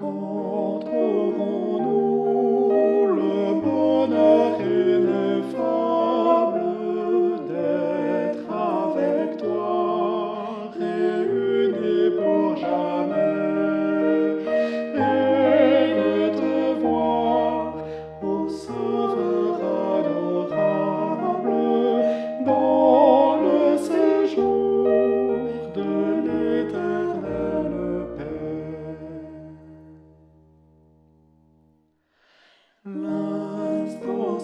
Go.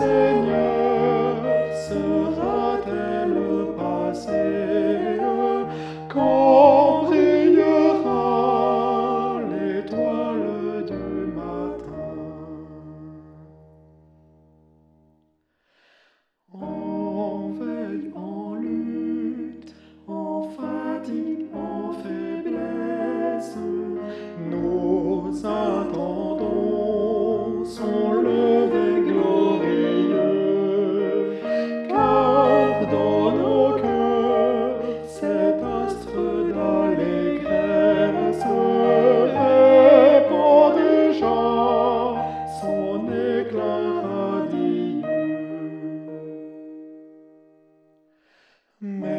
Seigneur, sera-t-elle passée? Mm.